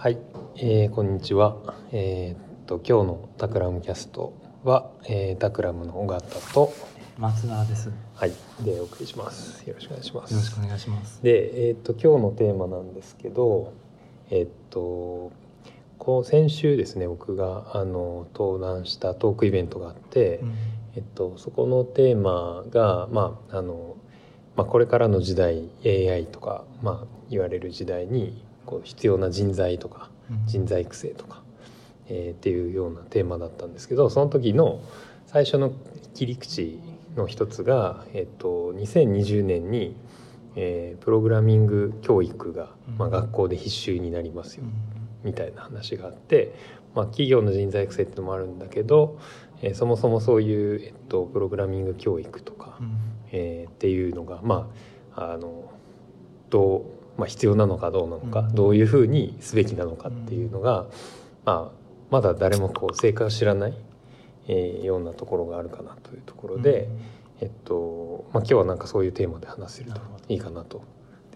はい、えー、こんにちは。えーっと今日のタクラムキャストは、えー、タクラムの尾形と松田です。よはいでお送りします。よろしくお願いします。ろしくお願いします。で、えーっと今日のテーマなんですけど、えーっとこう先週ですね僕があの登壇したトークイベントがあって、うんえっとそこのテーマがまああのまあこれからの時代 AI とかまあ言われる時代にこう必要な人材とか人材育成とか、えーっていうようなテーマだったんですけどその時の最初の切り口の一つが、えっと、2020年に、えープログラミング教育が、まあ、うん学校で必修になりますよ、うん。みたいな話があって、まあ、企業の人材育成っていうのもあるんだけど、えーそもそもそういう、えっと、プログラミング教育とか、うん。えーっていうのがまああのどう、まあ、必要なのかどうなのか、うん。どういうふうにすべきなのかっていうのが、まあ、まだ誰もこう正解を知らない、えーようなところがあるかなというところで、えっとまあ、今日はなんかそういうテーマで話せるといいかなと。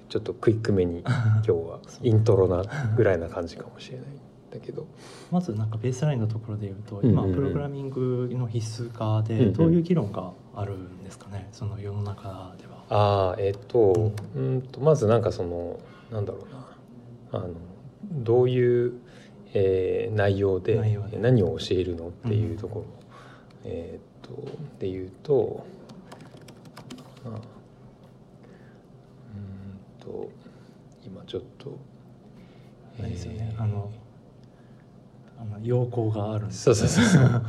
ちょっとクイックめにうん 今日はイントロなぐらいな感じかもしれないんだけど。まずなんかベースラインのところで言うと、今プログラミングの必須化でどういう議論があるんですかね？その世の中では。ああえっ、とうんとまずなんかそのなんだろうな。あのどういう、えー内容で何を教えるのっていうところ、えっ、とで言うとあうんと今ちょっとあれですよね？えーあのあの要項があるんですそうそうそうそう。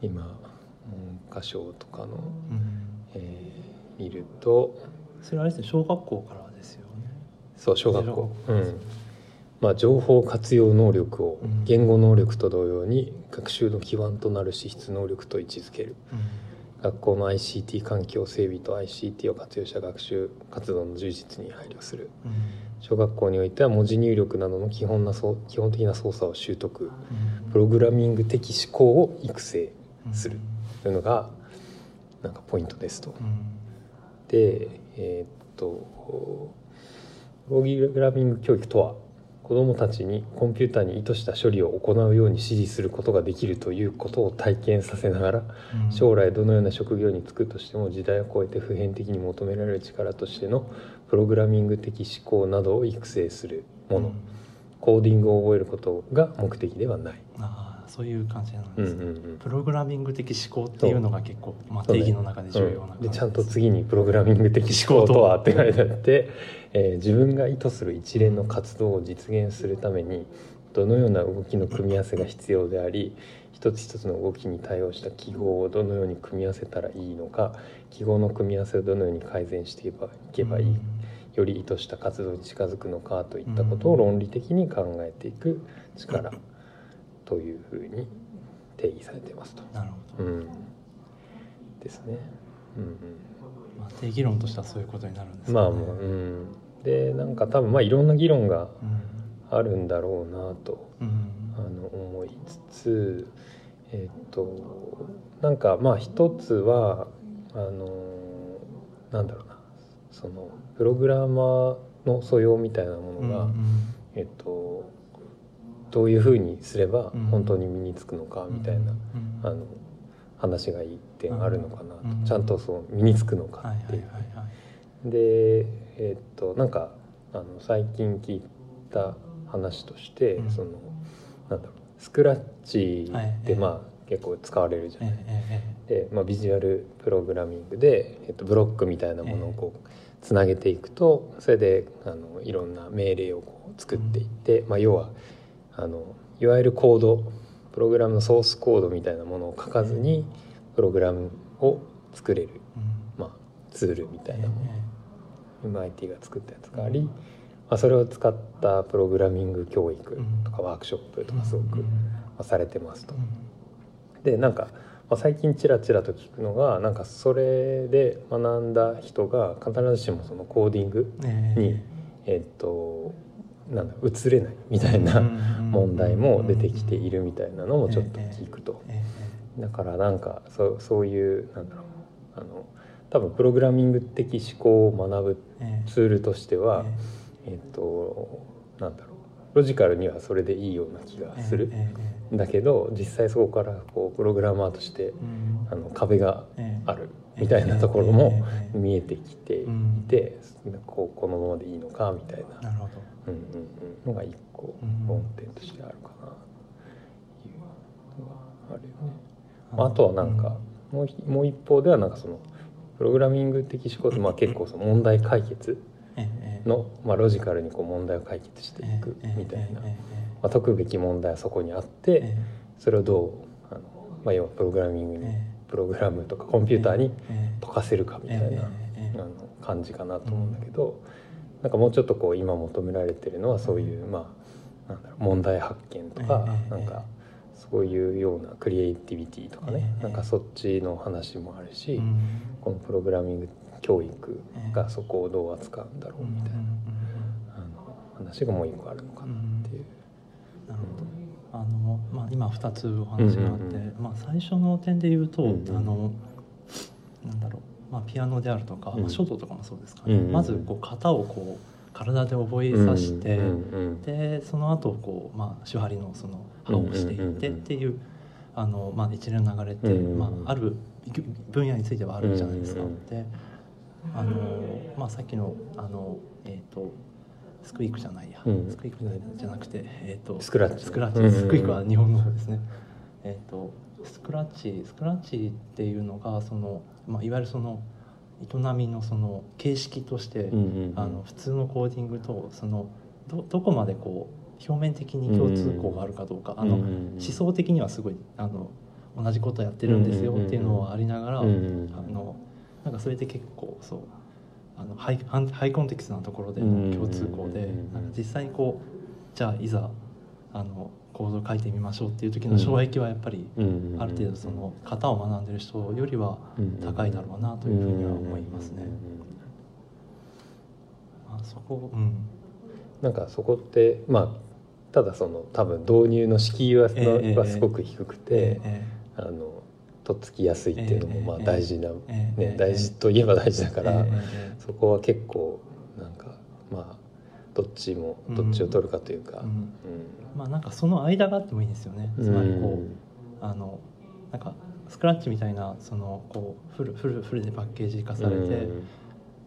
今文科省とかの、うん。えー見るとそれあれですね。小学校からですよね。そう小学校。うん。まあ、情報活用能力をうん。言語能力と同様に学習の基盤となる資質能力と位置づける。学校の ICT 環境整備と ICT を活用した学習活動の充実に配慮する。うん。小学校においては文字入力などの基本な基本的な操作を習得。うん。プログラミング的思考を育成するというのがなんかポイントですと。うんでえーっとプログラミング教育とは子どもたちにコンピューターに意図した処理を行うように指示することができるということを体験させながらうん。将来どのような職業に就くとしても時代を超えて普遍的に求められる力としてのプログラミング的思考などを育成するもの、うん。コーディングを覚えることが目的ではない。そういう感じなんうんですね。うんうんプログラミング的思考っていうのが結構、まあ、定義の中で重要な感じうんでちゃんと次にプログラミング的思考とはって書いてあって、えー自分が意図する一連の活動を実現するためにどのような動きの組み合わせが必要であり一つ一つの動きに対応した記号をどのように組み合わせたらいいのか記号の組み合わせをどのように改善していけばいけばいい、より意図した活動に近づくのかといったことを論理的に考えていく力というふうに定義されていますと。なるほど、うん、ですね。うんうん。まあ、定義論としてはそういうことになるんですかね。まあもう、うん、でなんか多分まあいろんな議論がうん。あるんだろうなとうん。あの思いつつえっとなんかまあ一つはあのなんだろうな。そのプログラマーの素養みたいなものが、うん。えっとどういうふうにすればうん。本当に身につくのかみたいな、うん。あの話が一点あるのかなと、うん。ちゃんとそう身につくのかって。いう。でえっとなんかあの最近聞いた話として、うん。そのなんだろうスクラッチはいってまあ、結構使われるじゃない。ええで、まあ、ビジュアルプログラミングで、えっと、ブロックみたいなものをこうつなげていくとそれであのいろんな命令をこう作っていって、まあ、要はあのいわゆるコードプログラムのソースコードみたいなものを書かずにプログラムを作れる、まあ、ツールみたいなもの、え MIT が作ったやつがあり、まあ、それを使ったプログラミング教育とかワークショップとかすごく、うん。まあ、されてますと。う。ん。でなんか、まあ、最近ちらちらと聞くのがなんかそれで学んだ人が必ずしもそのコーディングええ。に、えっとなんだ移れないみたいなうん問題も出てきているみたいなのもちょっと聞くと。えだからなんかそうそういうなんだろう。あの多分プログラミング的思考を学ぶツールとしては、え。えっとなんだろうロジカルにはそれでいいような気がする、だけど実際そこからこうプログラマーとしてあの壁がええ。あるみたいなところも見えてきていうん。てこうこのままでいいのかみたいな。なるほど。うんうんうん。のが一個うん。論点としてあるかなというのがあるよね。のあとはなんかもうひもう一方ではなんかそのプログラミング的思考ってまあ 結構その問題解決のまあロジカルにこう問題を解決していくええみたいな。ええまあ解くべき問題はそこにあっええてえ。それをどうあのまあ要はプログラミングにええ。プログラムとかコンピューターにええ解かせるかみたいなあの感じかなと思うんだけど、なんかもうちょっとこう今求められてるのはそういう、まあなんだろう問題発見とか、ええなんかそういうようなクリエイティビティとかね、ええ。なんかそっちの話もあるし、うん。このプログラミング教育がそこをどう扱うんだろうみたいな、あの話がもう一個あるのかなっていう。なるほど。あの、まあ、今2つお話があって、まあ、最初の点で言うと、うんうん。あのなんだろう、まあ、ピアノであるとか、うん。まあ、書道とかもそうですかね、うんうん。まずこう型をこう体で覚えさせて、でその後こうまあ手張りのその刃をしていってっていう。あのまあ、一連の流れって、まあ、ある分野についてはあるじゃないですか。であの、まあ、さっきのあの、えー、とスクイークじゃないや、うん。スクイークじゃなくて、えー、とスクラッチ。スクラッチ、うん。うんうんスクイークは日本の方ですね。えっ、とスクラッチスクラッチっていうのがその、まあ、いわゆるその営みのその形式として、うんうんうん。あの普通のコーディングとそのどどこまでこう表面的に共通項があるかどうか、あのうんうんうん。思想的にはすごいあの同じことやってるんですよっていうのはありながら、うんうんうん。あのなんかそれで結構そうあのハイハイコンテキストなところでの共通項で、なんか実際にこうじゃあいざあのコードを書いてみましょうっていう時の障壁はやっぱりある程度その型を学んでる人よりは高いだろうなというふうには思いますね。まあ、そこ、うん、なんかそこってまあただその多分導入の敷居は,、ええはすごく低くて、ええ。あのとっつきやすいっていうのもまあええ大事な、ええね、大事といえば大事だから、そこは結構なんかまあどっちもどっちを取るかというか、うん。まあなんかその間があってもいいですよね。うん。つまりこう、あのなんかスクラッチみたいなそのこうフルフルフルでパッケージ化されて、うん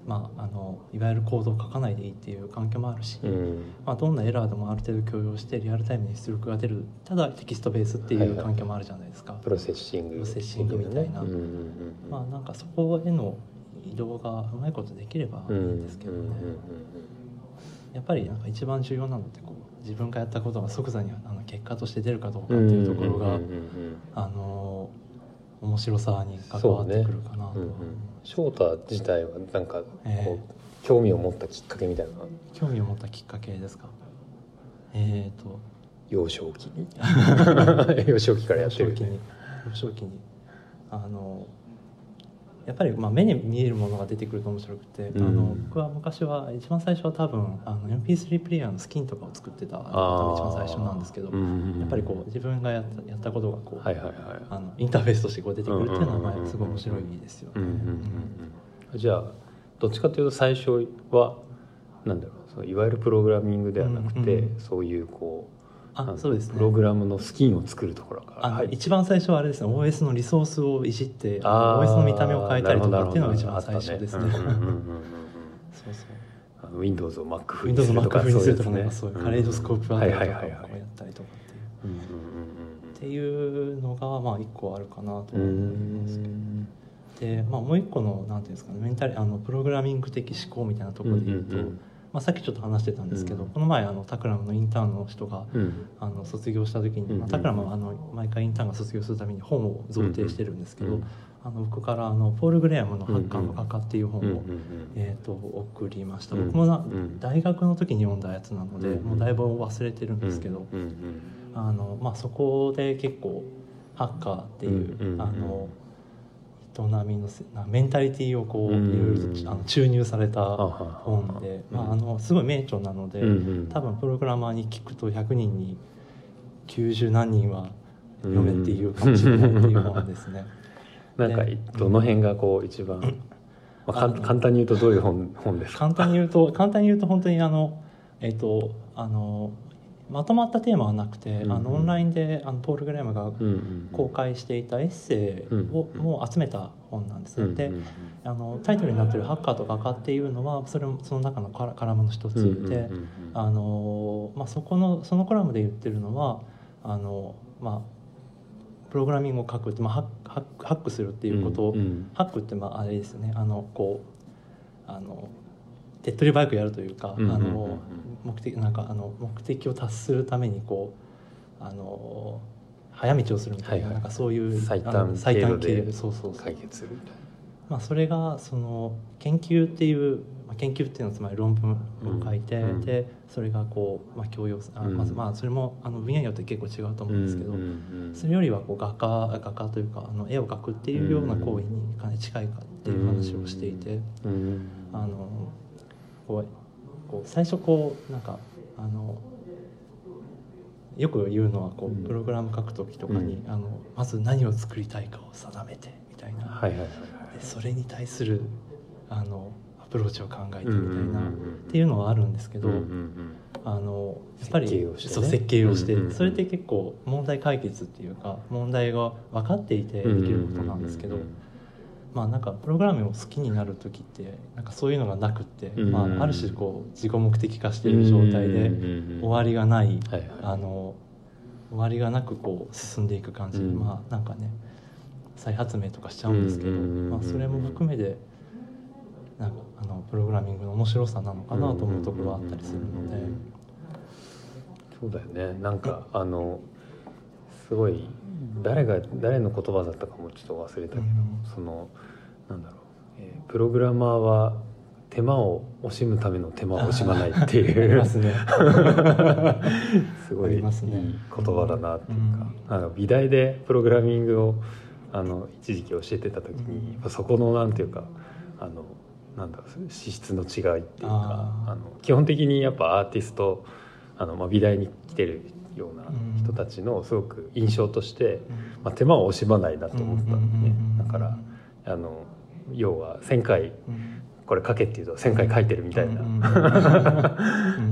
まああのいわゆるコードを書かないでいいっていう環境もあるし、うん。まあどんなエラーでもある程度許容してリアルタイムに出力が出るただテキストベースっていう環境もあるじゃないですか。Processing。Processing みたいな。うんまあなんかそこへの移動がうまいことできればいいんですけどね。やっぱりなんか一番重要なのってこう自分がやったことが即座にあの結果として出るかどうかっていうところが、あの面白さに関わってくるかなと、うんうん。翔太自体はなんかこう、え興味を持ったきっかけみたいな。興味を持ったきっかけですか？えっ、と。幼少期に。幼少期からやってる幼少期に。幼少期に。あのやっぱりまあ目に見えるものが出てくると面白くて、うん。あの僕は昔は一番最初は多分あの MP3 プレイヤーのスキンとかを作ってた一番最初なんですけど、うんうんうん。やっぱりこう自分がやったやったことがこう、はいはいはいあのインターフェースとしてこう出てくるっていうのはすごい面白いですよね。じゃあどっちかというと最初はなんだろうそのいわゆるプログラミングではなくて、うんうん。そういうこうあのそうですね。プログラムのスキンを作るところから。あの入って一番最初はあれですね。OS のリソースをいじってあー OS の見た目を変えたりとかっていうのが一番最初ですね。ね。そうそう。Windows を Mac 風にするとか風にするとかそうなんかそういうカレードスコープあたりとかをやはいはいはいはいったりとかっていう。っていうのがまあ一個あるかなと思いますけど。うん。で、まあ、もう一個のなんていうんですかねメンタリあのプログラミング的思考みたいなところで言うと、うんうんうんまあ、さっきちょっと話してたんですけど、うん。この前あのタクラムのインターンの人がうん。あの卒業した時に、うんまあ、タクラムはあの毎回インターンが卒業するために本を贈呈してるんですけど、うん。あの僕からあのポール・グレアムの「ハッカーの画家」っていう本を、えー、と送りました。うん僕もな、うん大学の時に読んだやつなので、うんもうだいぶ忘れてるんですけど、あのまあ、そこで結構ハッカーっていう、あの人並みのメンタリティーをこううん。いろいろとあの注入された本で、うん。まあ、あのすごい名著なので、多分プログラマーに聞くと100人に90何人は読めっていうかもしれないっていう本ですね。なんかでどの辺がこう一番、まあ、簡単に言うとどういう本 本ですか？簡単に言うと簡単に言うと本当にあのえっ、とあのまとまったテーマはなくて、うんうん、あのオンラインであのポール・グレームが公開していたエッセイを、うんう集めた本なんです。ね。うんうん、であのタイトルになってる「ハッカーと画家」っていうのはそれもその中のカラムの一つで、あのまあ、そこのそのコラムで言ってるのはあの、まあ、プログラミングを書くって、まあ、ハッハックするっていうことを、うんうん、ハックってまああれですよね。あのこうあの手っ取り早くやるというか、あの目的なんかあの目的を達するためにこうあの早道をするみたいなはいはい、なんかそういう最短最短経そうそう解決する。みたいな。まあ、それがその研究っていう研究っていうのはつまり論文を書いて、うん、でそれがこう、まあ、教養あまずまあそれもあの分野によって結構違うと思うんですけど、それよりはこう画家画家というかあの絵を描くっていうような行為にかなり近いかっていう話をしていて、あのこうこう最初こうなんかあのよく言うのはこうプログラム書く時とかに、あのまず何を作りたいかを定めてみたいな、はいはいはいそれに対するあのアプローチを考えてみたいな、っていうのはあるんですけど、あのやっぱり設計をして、ね、設計をして、それって結構問題解決っていうか問題が分かっていてできることなんですけど。まあなんかプログラムを好きになる時ってなんかそういうのがなくって、まあ、ある種こう自己目的化している状態で終わりがない、あの終わりがなくこう進んでいく感じ、まあなんかね再発明とかしちゃうんですけど、まあ、それも含めてなんかあのプログラミングの面白さなのかなと思うところはあったりするので。そうだよね。なんかあのすごい誰が誰の言葉だったかもちょっと忘れたけど、そのなんだろう、えー、プログラマーは手間を惜しむための手間を惜しまないっていう、すね、すごいいい言葉だなっていうか,、なんか美大でプログラミングをあの一時期教えてた時に、うん、そこのなんていうかあのなんだ資質の違いっていうかあの基本的にやっぱアーティストあの、まあ、美大に来てるような人たちのすごく印象として、まあ、手間を惜しまないなと思ったんでね。だからあの要は1,000回これ書けっていうと1,000回書いてるみたいな。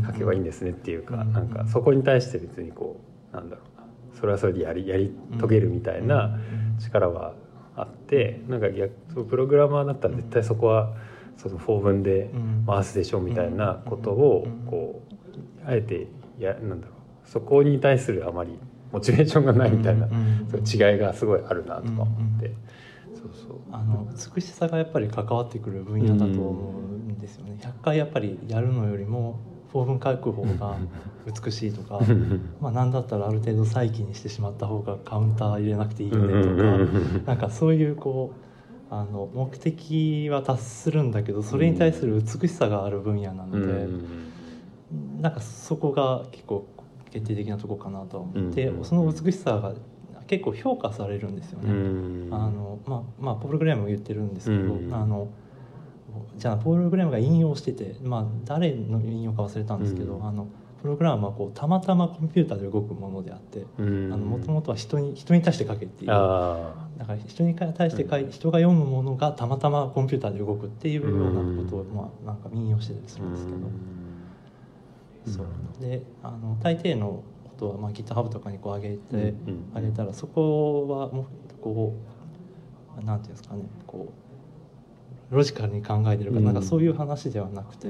書けばいいんですねっていうかなんかそこに対して別にこうなんだろう。なそれはそれでやりやり遂げるみたいな力はあってなんか逆プログラマーだったら絶対そこはその法文で回すでしょうみたいなことをこうあえてやなんだろうそこに対するあまりモチベーションがないみたいな、違いがすごいあるなとか思って、そうそう。あの美しさがやっぱり関わってくる分野だと思うんですよね、100回やっぱりやるのよりも法文書く方が美しいとかまあ何だったらある程度再起にしてしまった方がカウンター入れなくていいよねとかなんかそういうこうあの目的は達するんだけどそれに対する美しさがある分野なのでなんかそこが結構決定的なとこかなと思って、うん、その美しさが結構評価されるんですよね。あのまあまあポール・グレームも言ってるんですけど、あのじゃあポール・グレームが引用してて、まあ、誰の引用か忘れたんですけど、あのプログラムはこうたまたまコンピューターで動くものであってもともとは人に人に対して書けっていう。だから人に対して書いて、人が読むものがたまたまコンピューターで動くっていうようなことを、まあ、なんか引用してたりするんですけど。そう。であの大抵のことは、まあ、GitHub とかにこう上げて、上げたらそこはもうこうなんていうんですかねこうロジカルに考えてるか、なんかそういう話ではなくて、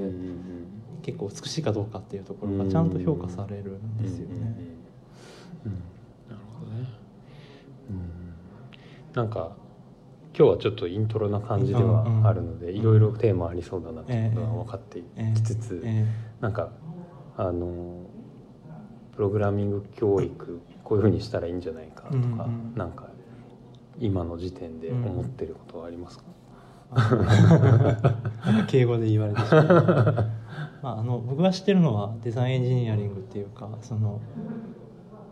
結構美しいかどうかっていうところがちゃんと評価されるんですよね。なるほどね、うん、なんか今日はちょっとイントロな感じではあるので、いろいろテーマありそうだなっていうことが分かっていきつつ、なんかあのプログラミング教育こういうふうにしたらいいんじゃないかとか、うんうん、なんか今の時点で思ってることはありますか、うん、敬語で言われてしまう。まあ、あの僕が知ってるのはデザインエンジニアリングっていうかその、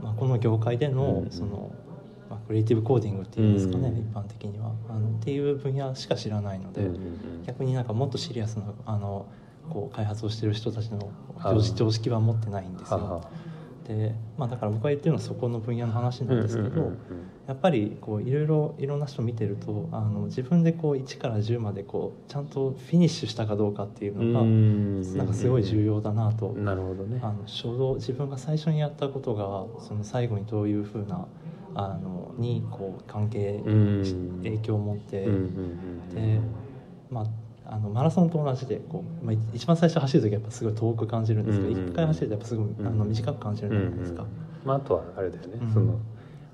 まあ、この業界でのその、まあ、クリエイティブコーディングっていうんですかね、うん、一般的には。あのっていう分野しか知らないので、うんうん、逆になんかもっとシリアスなあのこう開発をしてる人たちの常識は持ってないんですよ。で、まあ、だから僕が言ってるのはそこの分野の話なんですけど、やっぱりこういろいろいろんな人見てるとあの自分でこう1から10までこうちゃんとフィニッシュしたかどうかっていうのがなんかすごい重要だなと。なるほどね、あの初動自分が最初にやったことがその最後にどういうふうなあのにこう関係影響を持ってでまああのマラソンと同じでこう、まあ、一番最初走る時はやっぱすごい遠く感じるんですけど、一回走るとやっぱすごいあの短く感じるじゃないですか。まあ、あとはあれだよね、その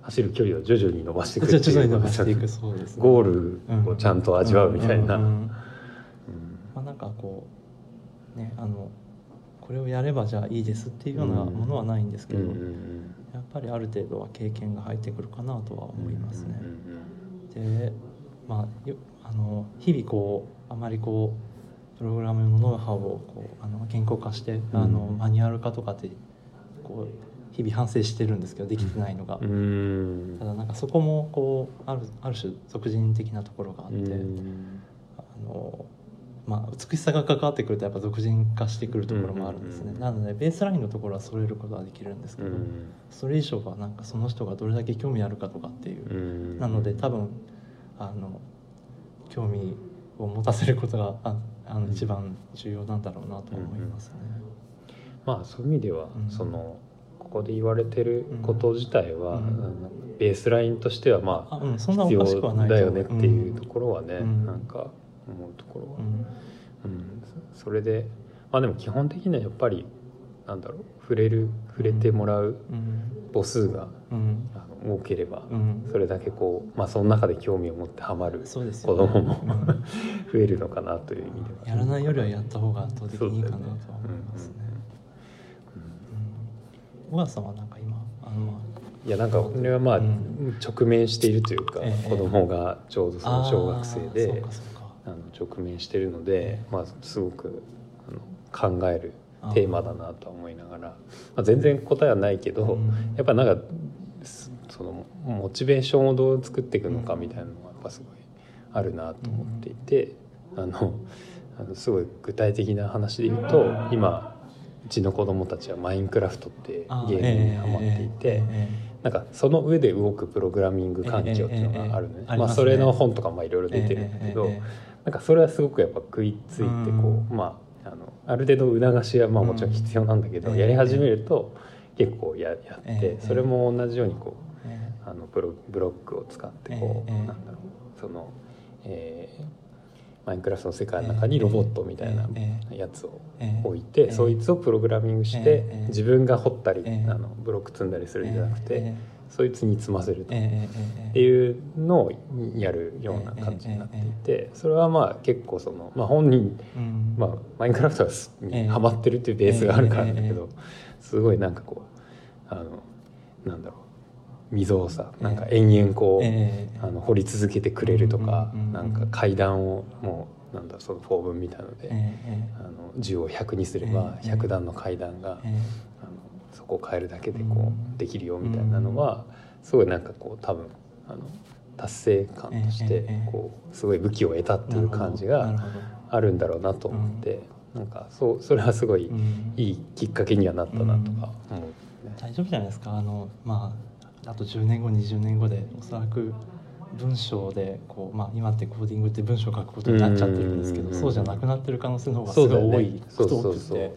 走る距離を徐々に伸ばしていく徐々に伸ばしていく。そうです、ね、ゴールをちゃんと味わうみたいな。まあなんかこうねあのこれをやればじゃあいいですっていうようなものはないんですけど、やっぱりある程度は経験が入ってくるかなとは思いますね。でまああの日々こうあまりこうプログラムのノウハウをこうあの言語化して、あのマニュアル化とかってこう日々反省してるんですけどできてないのが、ただなんかそこもこうあるある種俗人的なところがあって、あのまあ、美しさが関わってくるとやっぱ俗人化してくるところもあるんですね、なのでベースラインのところは揃えることはできるんですけど、それ以上はなんかその人がどれだけ興味あるかとかっていう、なので多分あの興味を持たせることがああの一番重要なんだろうなと思いますね。まあそういう意味では、そのここで言われてること自体は、ベースラインとしてはまあ必要だよねっていうところはね、なんか思うところは、うん。それでまあでも基本的にはやっぱりなんだろう触れる触れてもらう母数が、あの多ければ、それだけこう、まあ、その中で興味を持ってはまる子供も、増えるのかなという意味では。やらないよりはやった方が圧倒的にいいかなとは思いますね。小川さんはなんか今あのいやなんか俺はまあ直面しているというか、子供がちょうどその小学生で。あの直面してるので、まあ、すごくあの考えるテーマだなとは思いながら、まあ、全然答えはないけど、やっぱなんかそのモチベーションをどう作っていくのかみたいなのはやっぱすごいあるなと思っていて、あのあのすごい具体的な話で言うと今うちの子供たちは「マインクラフト」ってゲームにハマっていて。なんかその上で動くプログラミング環境っていうのがあるね,、まあ、それの本とかいろいろ出てるんだけど、なんかそれはすごくやっぱ食いついてこう、まああのある程度促しはまあもちろん必要なんだけど、やり始めると結構ややって、それも同じようにこうあのブロブロックを使ってこう、なんだろう。その、えー、マインクラフトの世界の中にロボットみたいなやつを置いて、そいつをプログラミングして、自分が掘ったり、あのブロック積んだりするんじゃなくて。そいつに積ませると。っていうのをやるような感じになっていてそれはまあ結構その、まあ、本人、まあ、マインクラフトにハマってるっていうベースがあるからだけどすごいなんかこうあのなんだろう溝をさなんか延々こう、あの掘り続けてくれるとか、なんか階段をもうなんだその法文みたいので、あの10を100にすれば100段の階段が、あのそこを変えるだけでこうできるよみたいなのはすごいなんかこう多分あの達成感としてこうすごい武器を得たっていう感じがあるんだろうなと思ってなんかそうそれはすごいいいきっかけにはなったなとか思う、大丈夫じゃないですか。あのまああと10年後20年後でおそらく文章でこう、まあ、今ってコーディングって文章を書くことになっちゃってるんですけど、そうじゃなくなってる可能性の方がすごい多いこと多くて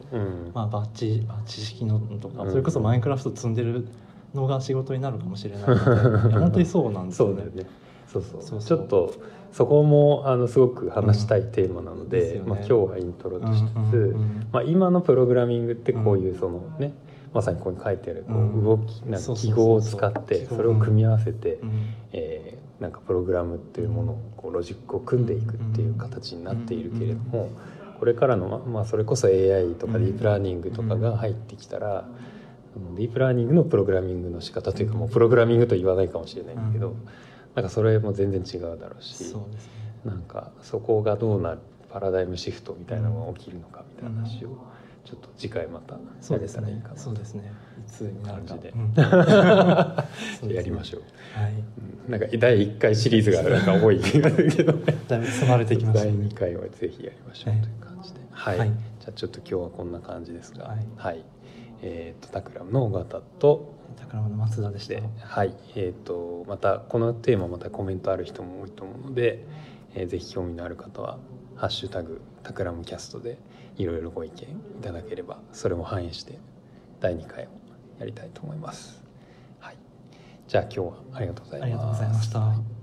まあバッチバッチ式のとか、それこそマインクラフト積んでるのが仕事になるかもしれないので 本当にそうなんですよね。そうそうちょっとそこもあのすごく話したいテーマなので,、まあ、今日はイントロとしつつ、まあ、今のプログラミングってこういうそのね、まさにここに書いてあるこう動きなんか記号を使ってそれを組み合わせて、えなんかプログラムっていうものをこうロジックを組んでいくっていう形になっているけれどもこれからの、まあ、それこそ AI とかディープラーニングとかが入ってきたらディープラーニングのプログラミングの仕方というかもうプログラミングと言わないかもしれないんだけどなんかそれも全然違うだろうしなんかそこがどうなるパラダイムシフトみたいなのが起きるのかみたいな話を。ちょっと次回またやれたらいいかな。そうですね。いつになるか。で、やりましょう、はい、なんか第1回シリーズがなんか多い気がするけど。だいぶ積まれてきました、ね、第2回はぜひやりましょうという感じで、はい、はい、じゃあちょっと今日はこんな感じですが。はい、はい、えーと、タクラムの尾形と。タクラムの松田でした。はい。えーと、またこのテーマまたコメントある人も多いと思うので、えー、ぜひ興味のある方は「ハッシュタグタクラムキャスト」でいろいろご意見いただければそれも反映して第2回をやりたいと思います。はい、じゃあ今日はありがとうございます。ありがとうございました。